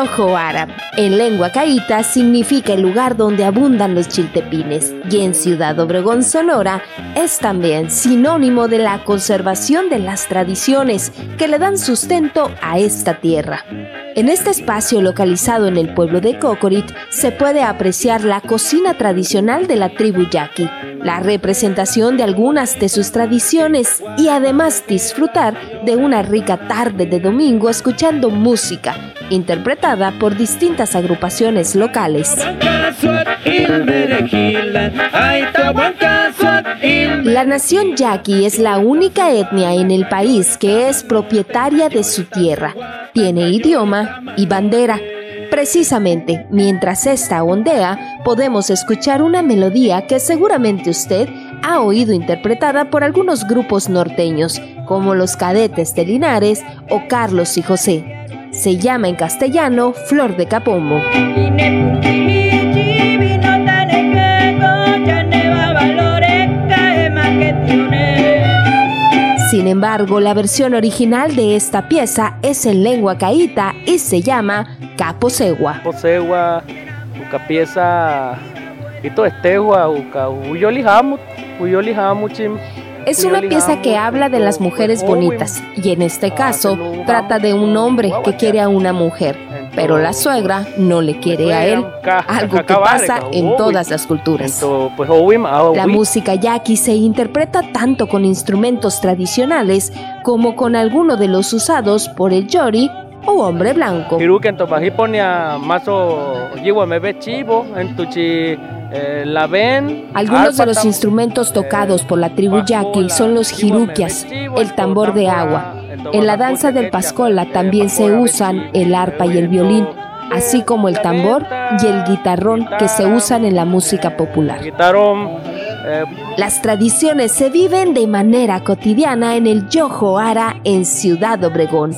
Yojo Árabe, en lengua caíta, significa el lugar donde abundan los chiltepines y en Ciudad Obregón, Sonora, es también sinónimo de la conservación de las tradiciones que le dan sustento a esta tierra. En este espacio localizado en el pueblo de Cocorit se puede apreciar la cocina tradicional de la tribu yaqui, la representación de algunas de sus tradiciones y además disfrutar de una rica tarde de domingo escuchando música interpretada por distintas agrupaciones locales. La nación yaqui es la única etnia en el país que es propietaria de su tierra, tiene idioma y bandera. Precisamente mientras esta ondea, podemos escuchar una melodía que seguramente usted ha oído interpretada por algunos grupos norteños, como los Cadetes de Linares o Carlos y José. Se llama en castellano Flor de Capomo. Sin embargo, la versión original de esta pieza es en lengua caíta y se llama Caposegua. Caposegua, una pieza es una pieza que habla de las mujeres bonitas y en este caso trata de un hombre que quiere a una mujer, pero la suegra no le quiere a él, algo que pasa en todas las culturas. La música yaqui se interpreta tanto con instrumentos tradicionales como con alguno de los usados por el yori o hombre blanco. Eh. Algunos de los instrumentos tocados por la tribu yaqui son los jiruquias, el tambor de agua. En la danza del pascola también se usan el arpa y el violín, así como el tambor y el guitarrón que se usan en la música popular. Las tradiciones se viven de manera cotidiana en el Yojo Ara en Ciudad Obregón.